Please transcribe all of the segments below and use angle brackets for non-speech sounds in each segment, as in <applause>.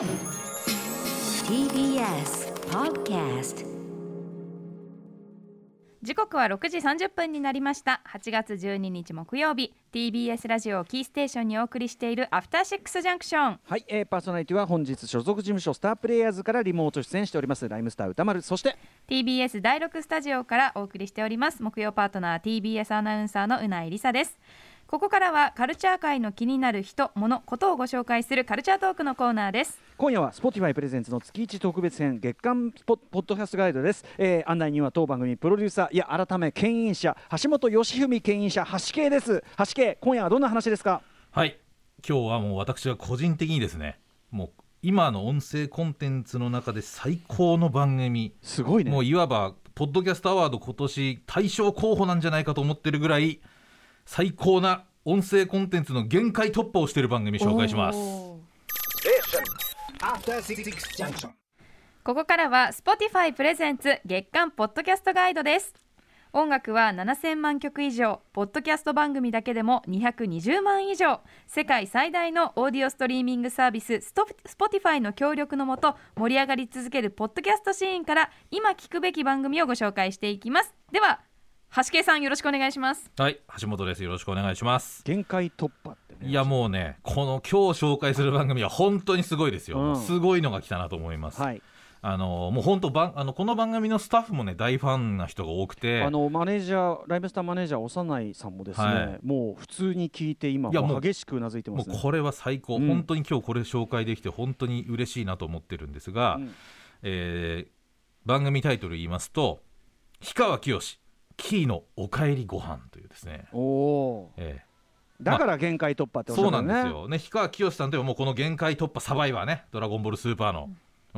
TBS Podcast 時刻は6時30分になりました。8月12日木曜日。TBS ラジオをキーステーションにお送りしているアフターシックスジャンクションはい、えー、パーソナリティは本日所属事務所スタープレイヤーズからリモート出演しております。ライムスター歌丸。そして？TBS 第6スタジオからお送りしております。木曜パートナー TBS アナウンサーのうないりさですここからはカルチャー界の気になる人物ことをご紹介するカルチャートークのコーナーです。今夜は Spotify プレゼンツの月一特別編月間ポポッドキャストガイドです、えー、案内には当番組プロデューサーいや改め牽引者橋本義文牽引者橋系です。橋系今夜はどんな話ですか？はい。今日はもう私は個人的にですねもう今の音声コンテンツの中で最高の番組。すごいね。もういわばポッドキャストアワード今年大賞候補なんじゃないかと思ってるぐらい最高な音声コンテンツの限界突破をしている番組紹介します。ここからは Spotify プレゼンツ月間ポッドキャストガイドです。音楽は7000万曲以上ポッドキャスト番組だけでも220万以上。世界最大のオーディオストリーミングサービススト Spotify の協力のもと盛り上がり続けるポッドキャストシーンから今聞くべき番組をご紹介していきます。では橋圭さんよろしくお願いします。はい橋本です。よろしくお願いします。限界突破ってね。いやもうねこの今日紹介する番組は本当にすごいですよ、うん。すごいのが来たなと思います、はい。あのもう本当ばんあのこの番組のスタッフもね大ファンな人が多くて。あのマネージャーライブスターマネージャー幼いさんもですね、はい。もう普通に聞いて今いやもう激しくうなずいてますね。もうこれは最高、うん。本当に今日これ紹介できて本当に嬉しいなと思ってるんですが、うん。えー番組タイトル言いますと氷川きよしキーのおかえりご飯というですね、おおえーだから限界突破ってーおっしゃるね。そうなんですよ。ね氷川きよしさんといえばもうこの限界突破サバイバーね。ドラゴンボールスーパーの、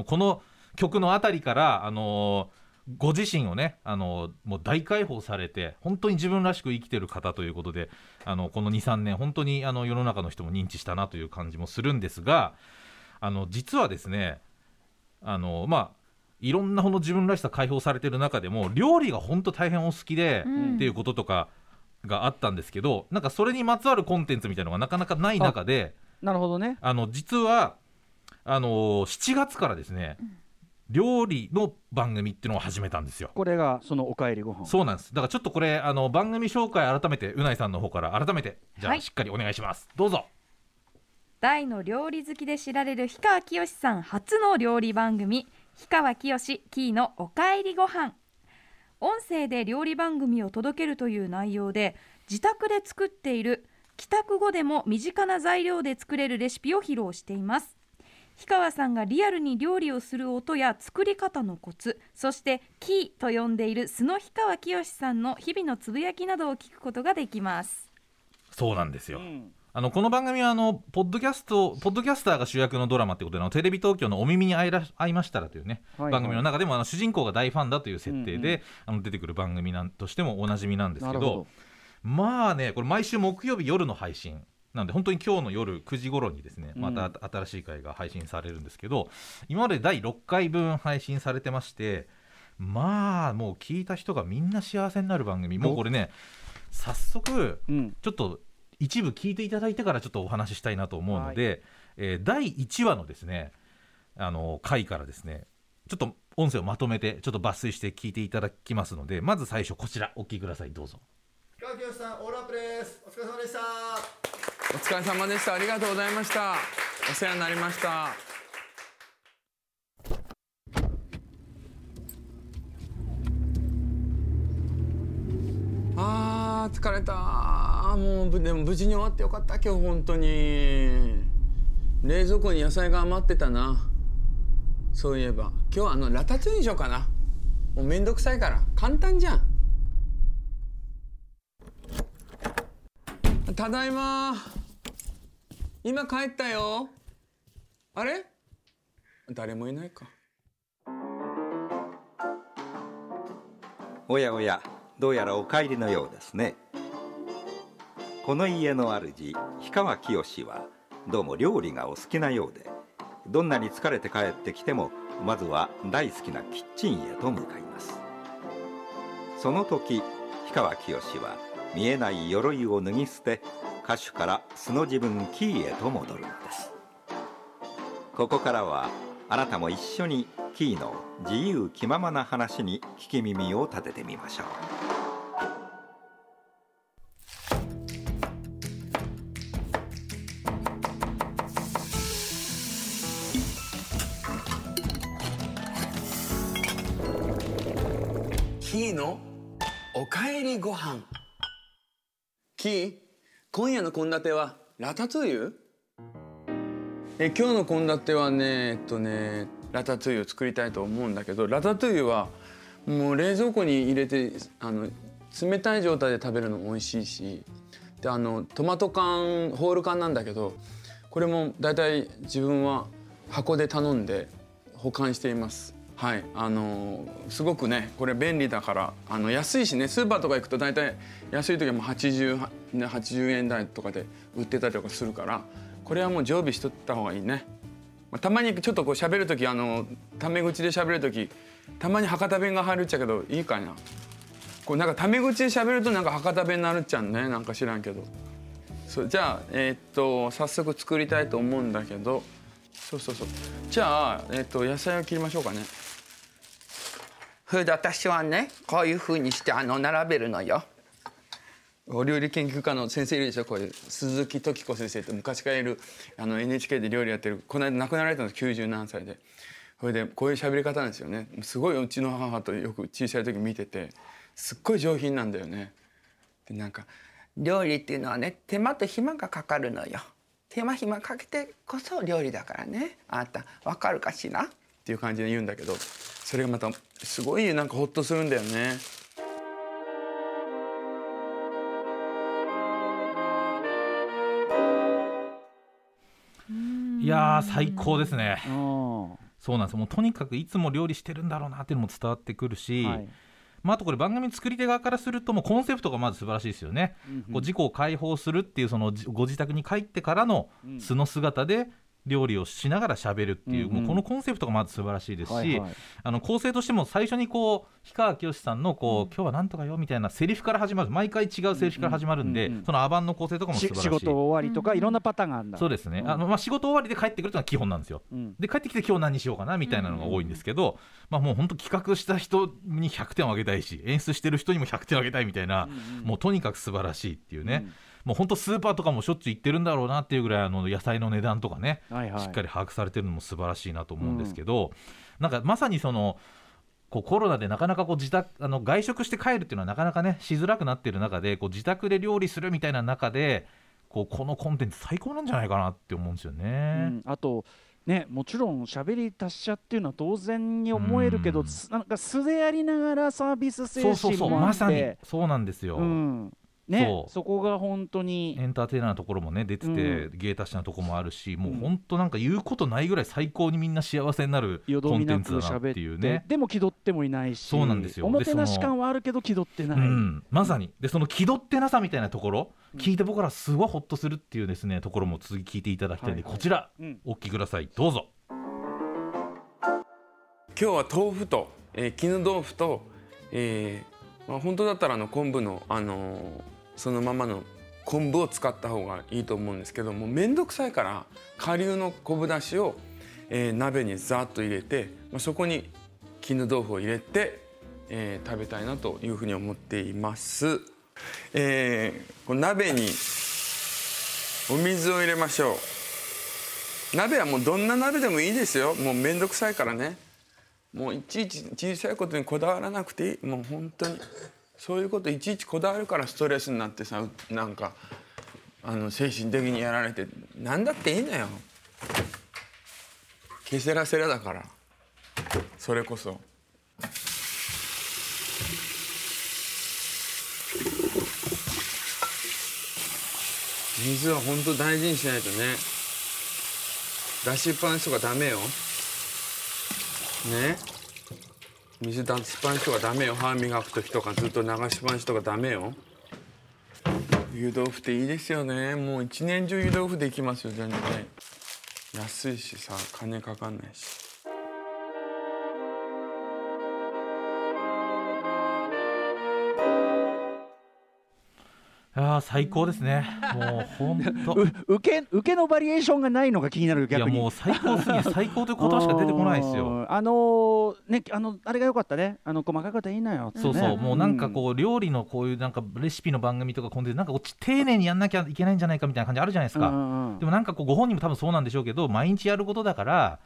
この曲のあたりからあのーご自身をね、あのーもう大解放されて本当に自分らしく生きてる方ということであのこの23年本当にあの世の中の人も認知したなという感じもするんですがあの実はですねあのまあいろんなこの自分らしさ解放されてる中でも料理が本当大変お好きで、うん。っていうこととかがあったんですけどなんかそれにまつわるコンテンツみたいなのがなかなかない中でなるほどね。あの実はあの7月からですね、料理の番組っていうのを始めたんですよ。これがそのおかえりご飯。そうなんです。だからちょっとこれあの番組紹介改めてうないさんの方から改めてじゃはい。あしっかりお願いします、どうぞ。大の料理好きで知られる氷川きよしさん初の料理番組氷川きよしキーのおかえりご飯音声で料理番組を届けるという内容で自宅で作っている帰宅後でも身近な材料で作れるレシピを披露しています。氷川さんがリアルに料理をする音や作り方のコツそしてキーと呼んでいる素の氷川きよしさんの日々のつぶやきなどを聞くことができます。そうなんですよ、うんあのこの番組はあのポッドキャストポッドキャスターが主役のドラマってことであのテレビ東京の「お耳に合いら合いましたら」というね、はいはい。番組の中でもあの主人公が大ファンだという設定で、うんうん。あの出てくる番組なんとしてもおなじみなんですけどまあねこれ毎週木曜日夜の配信なんで本当に今日の夜9時頃にですねまた新しい回が配信されるんですけど、今まで第6回分配信されてましてまあもう聞いた人がみんな幸せになる番組。もうこれね早速うん。ちょっと一部聞いていただいてからちょっとお話ししたいなと思うので、えー第1話のですねあの回からですねちょっと音声をまとめてちょっと抜粋して聞いていただきますのでまず最初こちらお聞きくださいどうぞ川清さん、オールアップです。お疲れ様でした。お疲れ様でした。ありがとうございました。お世話になりました。あー疲れた。もうでも無事に終わってよかった今日本当に。冷蔵庫に野菜が余ってたな。そういえば。今日はあのラタトゥイユにしようかな。もうめんどくさいから。簡単じゃん。ただいま。今帰ったよ。あれ？誰もいないか。おやおや。どうやらお帰りのようですね。この家の主氷川きよしはどうも料理がお好きなようでどんなに疲れて帰ってきてもまずは大好きなキッチンへと向かいます。その時氷川きよしは見えない鎧を脱ぎ捨て歌手から素の自分キーへと戻るのです。ここからはあなたも一緒にキーの自由気ままな話に聞き耳を立ててみましょう。ご飯キー今夜の献立はラタトゥイユ？え今日の献立はねえっとねラタトゥイユを作りたいと思うんだけどラタトゥイユはもう冷蔵庫に入れてあの冷たい状態で食べるのも美味しいしであのトマト缶ホール缶なんだけどこれも大体自分は箱で頼んで保管しています。はい、あのすごくねこれ便利だからあの安いしねスーパーとか行くと大体安い時はもう 80, 80円台とかで売ってたりとかするからこれはもう常備しとった方がいいね。まあたまにちょっとこう喋る時あのタメ口で喋る時たまに博多弁が入るっちゃけどいいかな。こうなんかタメ口で喋るとなんか博多弁になるっちゃうねなんか知らんけど。そうじゃあえーっと早速作りたいと思うんだけど。そうそうそう。じゃあ、えーっと野菜を切りましょうかね。それで私はねこういうふうにしてあの並べるのよ。お料理研究家の先生いるでしょ？こういう鈴木時子先生って昔からいるあの NHK で料理やってる。この間亡くなられたんです90何歳で。それでこういう喋り方なんですよね。すごいうちの母とよく小さい時見ててすっごい上品なんだよね。でなんか料理っていうのはね手間と暇がかかるのよ。手間暇かけてこそ料理だからね。あなたわかるかしら？っていう感じで言うんだけどそれがまたすごいなんかホッとするんだよね。いやー最高ですね。うん。そうなんです。もうとにかくいつも料理してるんだろうなっていうのも伝わってくるし、はい。まあ、あとこれ番組作り手側からするともうコンセプトがまず素晴らしいですよね、こう自己を解放するっていうそのじご自宅に帰ってからの素の姿で料理をしながら喋るっていう,、うんうん。もうこのコンセプトがまず素晴らしいですし、はいはい。あの構成としても最初にこう氷川きよしさんのこう、今日はなんとかよみたいなセリフから始まる毎回違うセリフから始まるんで、うんうん。うんそのアバンの構成とかも素し晴らしい。仕事終わりとかいろんなパターンがあるんだ。そうですね、うん。あのまあ、仕事終わりで帰ってくるというのは基本なんですよ。うん。で帰ってきて今日何しようかなみたいなのが多いんですけど、まあ、もう本当企画した人に100点をあげたいし演出してる人にも100点をあげたいみたいな、もうとにかく素晴らしいっていうね、もう本当スーパーとかもしょっちゅう行ってるんだろうなっていうぐらいあの野菜の値段とかね、はいはい。しっかり把握されてるのも素晴らしいなと思うんですけど、なんかまさにそのこうコロナでなかなかこう自宅あの外食して帰るっていうのはなかなかねしづらくなってる中でこう自宅で料理するみたいな中でこうこのコンテンツ最高なんじゃないかなって思うんですよね。うん。あとね、もちろん喋り達者っていうのは当然に思えるけど、うん。すなんか素でありながらサービス精そうそうそう神もあってまさに。そうなんですよ、うんね、そこが本当にエンターテイナーなところもね出てて、う芸達者なところもあるしもううん本当なんか言うことないぐらい最高にみんな幸せになるよコンテンツだなって喋っていうね。でも気取ってもいないしそうなんですよ。おもてなし感はあるけど気取ってない、うん、まさに。でその気取ってなさみたいなところ、聞いて僕らすごいホッとするっていうですねところも次聞いていただきたいんで、はいはい。こちら、うん。お聞きください。どうぞ。今日は豆腐と、えー絹豆腐と、えーまあ、本当だったらあの昆布の、あのそのままの昆布を使った方がいいと思うんですけども面倒くさいから顆粒の昆布だしを、えー鍋にザーッと入れて、まあ、そこに絹豆腐を入れて、えー食べたいなというふうに思っています。えーこの鍋にお水を入れましょう。鍋はもうどんな鍋でもいいですよ。もう面倒くさいからね。もういちいち小さいことにこだわらなくていい。もう本当にそういうこといちいちこだわるからストレスになってさなんかあの精神的にやられて。何だっていいのよ。ケセラセラだから。それこそ。水は本当大事にしないとね。出しっぱなしとかダメよ。ね。水出しっぱなしとかダメよ。歯磨く時とかずっと流しっぱなしとかダメよ。湯豆腐っていいですよね。もう一年中湯豆腐できますよ全然。安いしさ金かかんないし。いややー最高ですね。もう本当 <laughs> う受け受けのバリエーションがないのが気になるいや逆にもう最高すぎて <laughs> 最高という言葉しか出てこないですよ。うんあのーねあのあれが良かったね。あの細かいことはいいのよ。そうそう、もうなんかうこう料理のこういうなんかレシピの番組とかコンテンツなんかこっち丁寧にやんなきゃいけないんじゃないかみたいな感じあるじゃないですか、うんうんうん。でもなんかこうご本人も多分そうなんでしょうけど毎日やることだから、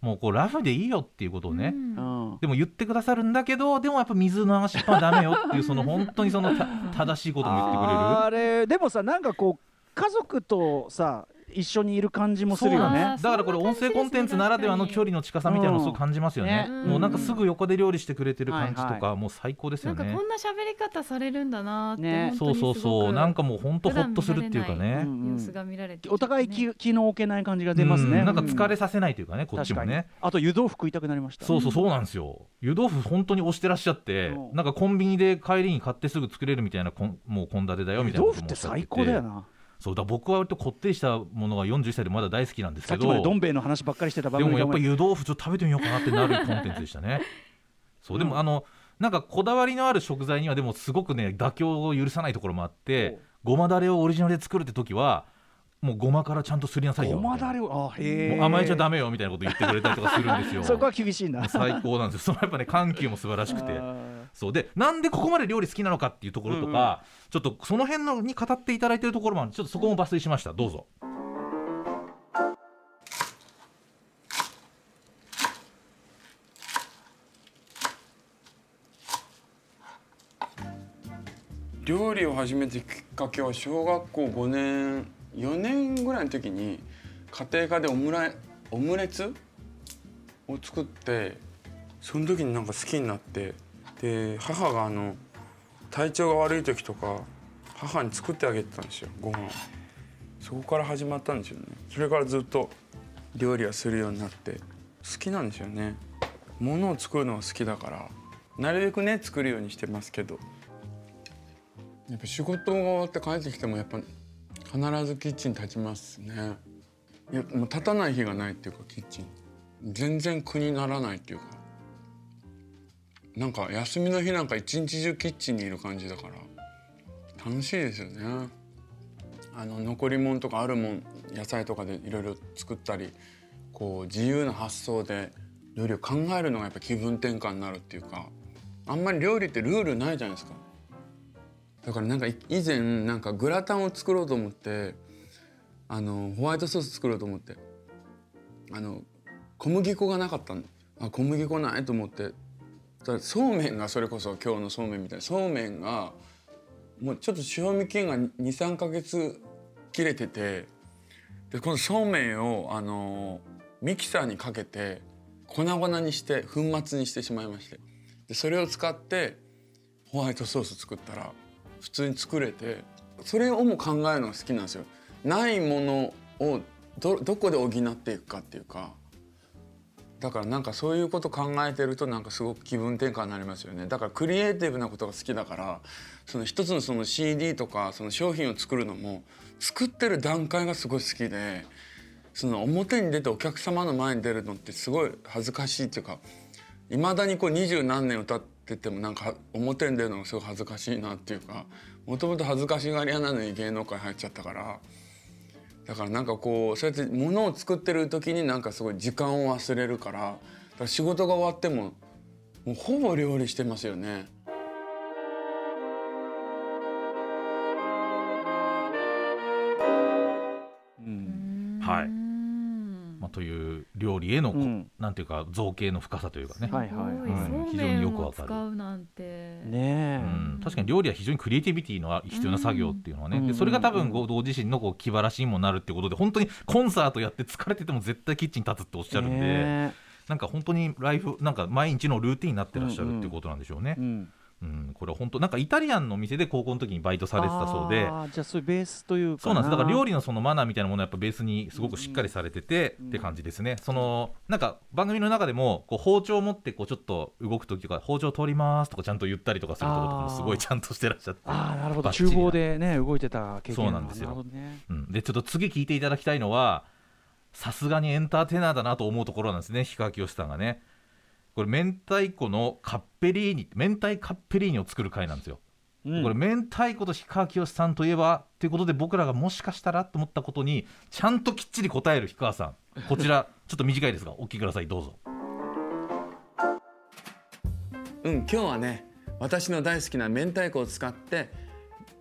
もうこうラフでいいよっていうことをね、うん。でも言ってくださるんだけどでもやっぱ水の流しっぱはダメよっていうその <laughs> 本当にそのた正しいことも言ってくれる。あれでもさなんかこう家族とさ一緒にいる感じもするよね。だからこれ音声コンテンツならではの距離の近さみたいなのをすごく感じますよね,、うん。ねもうなんかすぐ横で料理してくれてる感じとか、はいはもう最高ですよね。なんかこんな喋り方されるんだなって、ね。そうそうそう。なんかもう本当ほっとするっていうかね、うん。うん様子が見られてお互い気気の置けない感じが出ますね。うん。なんか疲れれさせないというかね、こっちもね。あと湯豆腐食いたくなりました。そうそうそうなんですよ。湯豆腐本当に推してらっしゃって、うん。なんかコンビニで帰りに買ってすぐ作れるみたいなこんもう献立だよみたいな湯豆腐って最高だよなそうだ僕は割とこってりしたものが41歳でまだ大好きなんですけど。さっきまでどん兵衛の話ばっかりしてた番で組がもやっぱり湯豆腐ちょっと食べてみようかなってなるコンテンツでしたね。<laughs> そうでもあのなんかこだわりのある食材にはでもすごくね妥協を許さないところもあってごまだれをオリジナルで作るって時はもうごまからちゃんとすりなさいよ。ごまだれをあへえもう甘えちゃダメよみたいなこと言ってくれたりとかするんですよ。<laughs> そこは厳しいんだ最高なんですよ。そのやっぱね緩急も素晴らしくて。あそうでなんでここまで料理好きなのかっていうところとか、ちょっとその辺のに語っていただいてるところもあるちょっとそこも抜粋しました。どうぞ。料理を始めたきっかけは小学校5年4年ぐらいの時に家庭科でオムライオムレツを作ってその時になんか好きになってで母があの体調が悪い時とか母に作ってあげてたんですよご飯。をそこから始まったんですよね。それからずっと料理はするようになって好きなんですよね。物を作るのが好きだからなるべくね作るようにしてますけど。やっぱ仕事が終わって帰ってきてもやっぱ必ずキッチン立ちますね。いやもう立たない日がないっていうかキッチン。全然苦にならないっていうか。なんか休みの日なんか一日中キッチンにいる感じだから楽しいですよね。あの残り物とかあるもん野菜とかでいろいろ作ったりこう自由な発想で料理を考えるのがやっぱ気分転換になるっていうかあんまり料理ってルールないじゃないですか。だからなんか以前なんかグラタンを作ろうと思ってあのホワイトソース作ろうと思ってあの小麦粉がなかったの。あ小麦粉ないと思ってそうめんがそれこそ今日のそうめんみたいなそうめんがもうちょっと賞味期限が23ヶ月切れててでこのそうめんをあのミキサーにかけて粉々にして粉末にしてしまいましてでそれを使ってホワイトソース作ったら普通に作れてそれをも考えるのが好きなんですよ。ないものをどどこで補っていくかっていうかだからなんかそういうこと考えてるとなんかすごく気分転換になりますよね。だからクリエイティブなことが好きだからその一つのその CD とかその商品を作るのも作ってる段階がすごい好きでその表に出てお客様の前に出るのってすごい恥ずかしいっていうかいまだにこう二十何年歌っててもなんか表に出るのがすごい恥ずかしいなっていうかもともと恥ずかしがり屋なのに芸能界入っちゃったからだからなんかこうそうやってものを作ってる時になんかすごい時間を忘れるからから仕事が終わってももうほぼ料理してますよね。うんはいまあ、という料理へのこ、うん。なんていうか造形の深さというかね、はいはいすごいうん非常によくわかる。使うなんて。ねえ、うん、確かに料理は非常にクリエイティビティの必要な作業っていうのはね、うん。でそれが多うん分ごご自身のこう気晴らしにもなるってことで本当にコンサートやって疲れてても絶対キッチン立つっておっしゃるんで、ねなんか本当にライフなんか毎日のルーティンになってらっしゃるっていうことなんでしょうね。え、うんうんこれは本当なんかイタリアンのお店で高校の時にバイトされてたそうで。じゃあそういうベースというかそうなんです。だから料理理のそのマナーみたいなものをやっぱベースにすごくしっかりされてて、って感じですね。そのなんか番組の中でもこう包丁を持ってこうちょっと動く時とか包丁取りますとかちゃんと言ったりとかするところとかもすごいちゃんとしてらっしゃってああなるほど。厨房でね動いてた経験がそうなんですよ。ねうん、でちょっと次聞いていただきたいのはさすがにエンターテイナーだなと思うところなんですね。氷川きよしさんがねこれ明太子のカッペリーニ明太カッペリーニを作る回なんですよ。うん。これ明太子と氷川きよしさんといえばということで僕らがもしかしたらと思ったことにちゃんときっちり答える氷川さん。こちら <laughs> ちょっと短いですがお聞きくださいどうぞ。うん今日はね私の大好きな明太子を使って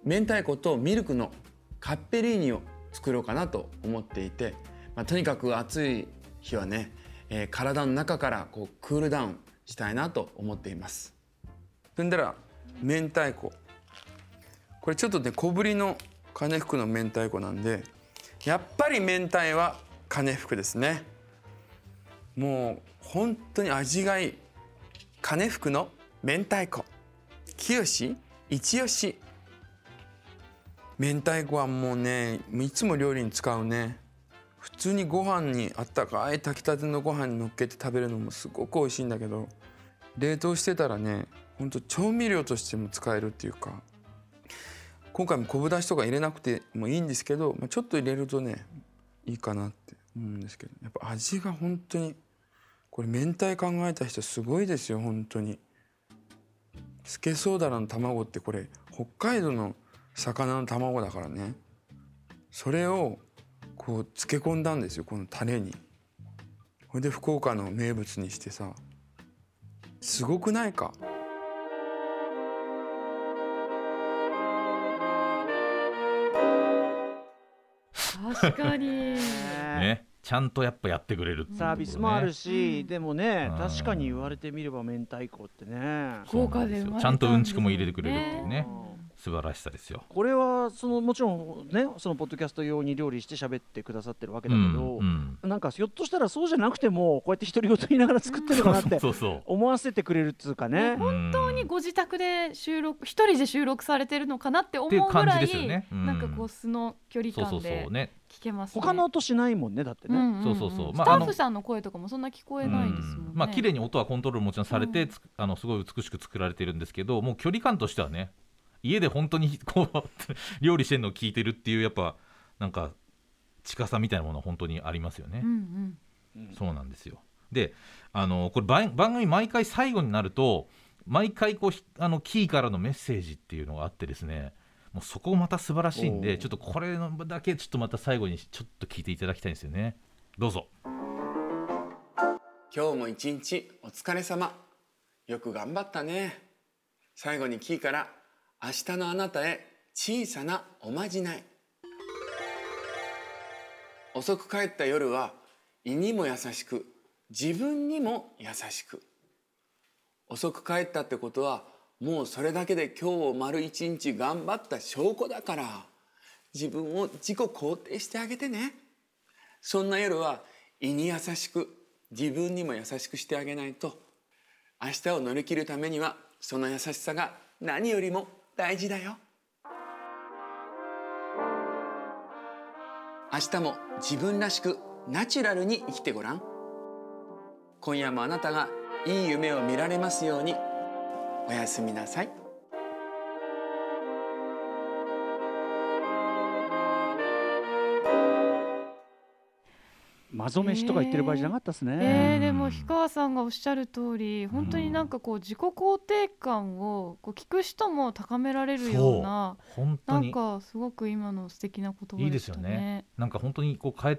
明太子とミルクのカッペリーニを作ろうかなと思っていて、まあ、とにかく暑い日はね、えー体の中からこうクールダウンしたいなと思っています。そんだら明太子。これちょっとね小ぶりの金福の明太子なんでやっぱり明太は金福ですね。もう本当に味がいい金福の明太子。清一押し明太子はもうねいつも料理に使うね。普通にご飯にあったかい炊きたてのご飯に乗っけて食べるのもすごく美味しいんだけど冷凍してたらねほんと調味料としても使えるっていうか今回も昆布だしとか入れなくてもいいんですけど、まあ、ちょっと入れるとねいいかなって思うんですけどやっぱ味が本当にこれ明太考えた人すごいですよ本当に。スケソウダラの卵ってこれ北海道の魚の卵だからね。それをこう漬け込んだんですよこのタレに。これで福岡の名物にしてさすごくないか？確かに。ね。ちゃんとやっぱやってくれるっていうことね。サービスもあるし、でもねうん。確かに言われてみれば明太子ってね。豪華で生まれたんですよね。ちゃんとうんちくも入れてくれるっていうね。うん素晴らしさですよ。これはそのもちろんねそのポッドキャスト用に料理して喋ってくださってるわけだけど、うんなんかひょっとしたらそうじゃなくてもこうやって独り言言いながら作ってるのかなってそう。そう思わせてくれるっつうかね。本本当にご自宅で収録一人で収録されてるのかなって思うぐらいじですよね。うん。なんかこう素の距離そうそう感でそう。ね。聞けますね。他の音しないもんねだってね。んんん。そうそうそう。まあスタッフさんの声とかもそんな聞こえないですもんね。うん。まあ綺麗に音はコントロールもちろんされて、うんつあのすごい美しく作られてるんですけどもう距離感としてはね家で本当にこう <laughs> 料理してるのを聞いてるっていうやっぱなんか近さみたいなものは本当にありますよね、うんうん。そうなんですよ。であのこれ番番組毎回最後になると毎回こうひあのキーからのメッセージっていうのがあってですねもうそこまた素晴らしいんでちょっとこれのだけちょっとまた最後にちょっと聞いていただきたいんですよね。どうぞ。今日も一日お疲れ様。よく頑張ったね。最後にキーから明日のあなたへ小さなおまじない。遅く帰った夜は胃にも優しく自分にも優しく。遅く帰ったってことはもうそれだけで今日を丸一日頑張った証拠だから自分を自己肯定してあげてね。そんな夜は胃に優しく自分にも優しくしてあげないと。明日を乗り切るためにはその優しさが何よりも大事だよ。明日も自分らしくナチュラルに生きてごらん。今夜もあなたがいい夢を見られますように。おやすみなさい。マゾ飯とか言ってる場合じゃなかったですね。えー、でも氷川さんがおっしゃる通り本当になんかこう自己肯定感をこう聞く人も高められるようななん本当に。かすごく今の素敵な言葉いいですよね。ね。なんか本当にこう帰っ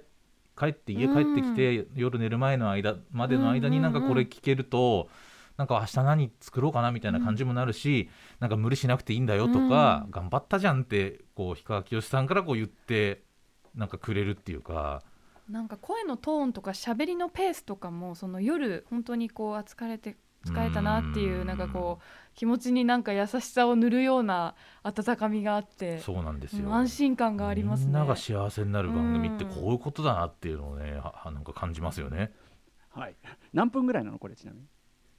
帰って家帰ってきて、夜寝る前の間までの間になんかこれ聞けると、なんか明日何作ろうかなみたいな感じもなるし、なんか無理しなくていいんだよとか、頑張ったじゃんってこう氷川きよしさんからこう言ってなんかくれるっていうかなんか声のトーンとか喋りのペースとかもその夜本当にこうあ疲れて疲れたなっていううんなんかこう気持ちになんか優しさを塗るような温かみがあってそうなんですよ。うん安心感がありますね。みんなが幸せになる番組ってうんこういうことだなっていうのをね、ははなんか感じますよね。はい。何分ぐらいなの？これちなみに。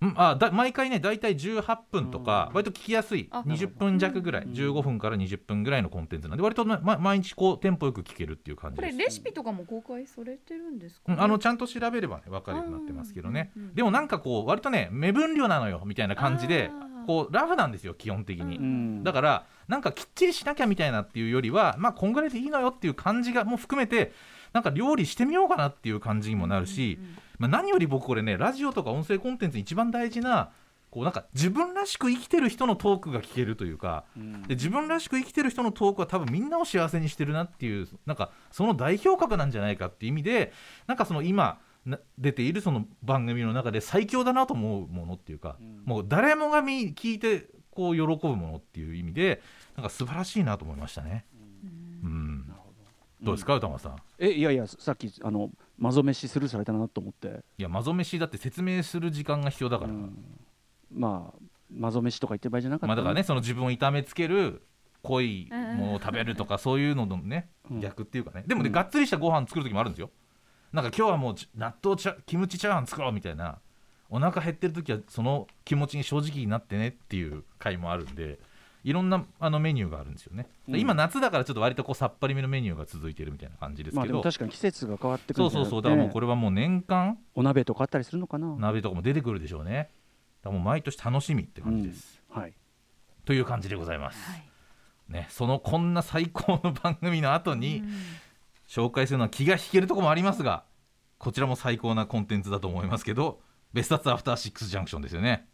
うん、あだ毎回ね大体18分とかうん。割と聞きやすい。あ20分弱ぐらい。うん15分から20分ぐらいのコンテンツなんで割と、ま、ま毎日こうテンポよく聞けるっていう感じこです。れレシピとかも公開されてるんですか、ねうんあのちゃんと調べればね分かるようになってますけどね。うんうんうんでもなんかこう割とね目分量なのよみたいな感じでこうラフなんですよ基本的に、んだからなんかきっちりしなきゃみたいなっていうよりはまあこんぐらいでいいのよっていう感じがもう含めてなんか料理してみようかなっていう感じにもなるし、まあ、何より僕これねラジオとか音声コンテンツに一番大事なこうなんか自分らしく生きてる人のトークが聞けるというか、で自分らしく生きてる人のトークは多分みんなを幸せにしてるなっていうなんかその代表格なんじゃないかっていう意味でなんかその今な出ているその番組の中で最強だなと思うものっていうか、もう誰もが見聞いてこう喜ぶものっていう意味でなんか素晴らしいなと思いましたね。うんどうですか歌間さん？えいやいやさっきあのマゾ飯スルーされたなと思って。いやマゾ飯だって説明する時間が必要だから、まあマゾ飯とか言ってる場合じゃなかったまあだからねその自分を痛めつける濃いものを食べるとかそういうののね、うん。逆っていうかね。でもね、うん。がっつりしたご飯作る時もあるんですよ。なんか今日はもうち納豆チャキムチチャーハン作ろうみたいなお腹減ってる時はその気持ちに正直になってねっていう回もあるんでいろんなあのメニューがあるんですよね、うん。今夏だからちょっと割とこうさっぱりめのメニューが続いてるみたいな感じですまあけど、でも確かに季節が変わってくるそうそうそう。だからもうこれはもう年間お鍋とかあったりするのかな？鍋とかも出てくるでしょうね。だからもう毎年楽しみって感じです、はい。という感じでございます、はい。ね、そのこんな最高の番組の後に紹介するのは気が引けるところもありますがこちらも最高なコンテンツだと思いますけどベストアツアフターシックスジャンクションですよね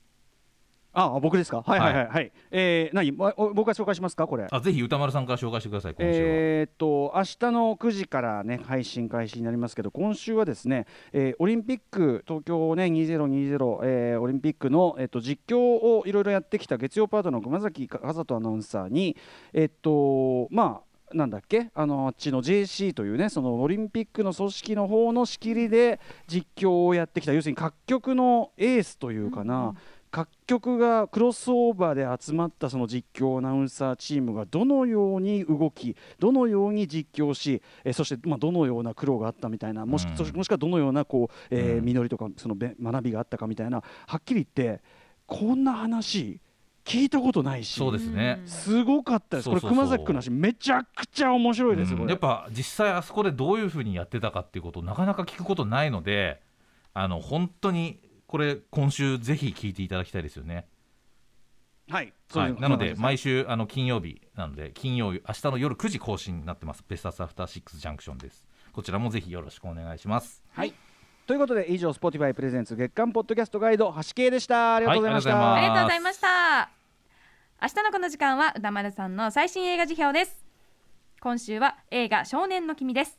ああ僕ですか？はいはいはいはい、えー、何？わお僕が紹介しますか？これ。あぜひ歌丸さんから紹介してください今週は、えーっと明日の9時からね配信開始になりますけど今週はですね、えーオリンピック東京ね2020、えーオリンピックのえーっと実況をいろいろやってきた月曜パートの熊崎和人アナウンサーにえーっとまあなんだっけ？あのあっちの JC というねそのオリンピックの組織の方の仕切りで実況をやってきた要するに各局のエースというかな、各局がクロスオーバーで集まったその実況アナウンサーチームがどのように動きどのように実況し、えーそしてまあどのような苦労があったみたいなもし,、もしくはどのようなこう、えーうん。実りとかそのべ学びがあったかみたいなはっきり言ってこんな話聞いたことないしそうですね、すごかったです。これ熊崎君の話めちゃくちゃ面白いです、うん。やっぱ実際あそこでどういうふうにやってたかっていうことをなかなか聞くことないのであの本当にこれ今週ぜひ聞いていただきたいですよね。はい。そうはい。なので毎週あの金曜日なので金曜日明日の夜9時更新になってます。ベストアフターシックスジャンクションです。こちらもぜひよろしくお願いします。はい。ということで以上 Spotify プレゼンツ月間ポッドキャストガイド橋系でした。ありがとうございました、はいありがとうございました。明日のこの時間は歌丸さんの最新映画辞表です。今週は映画少年の君です。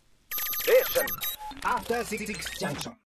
After Six Junction.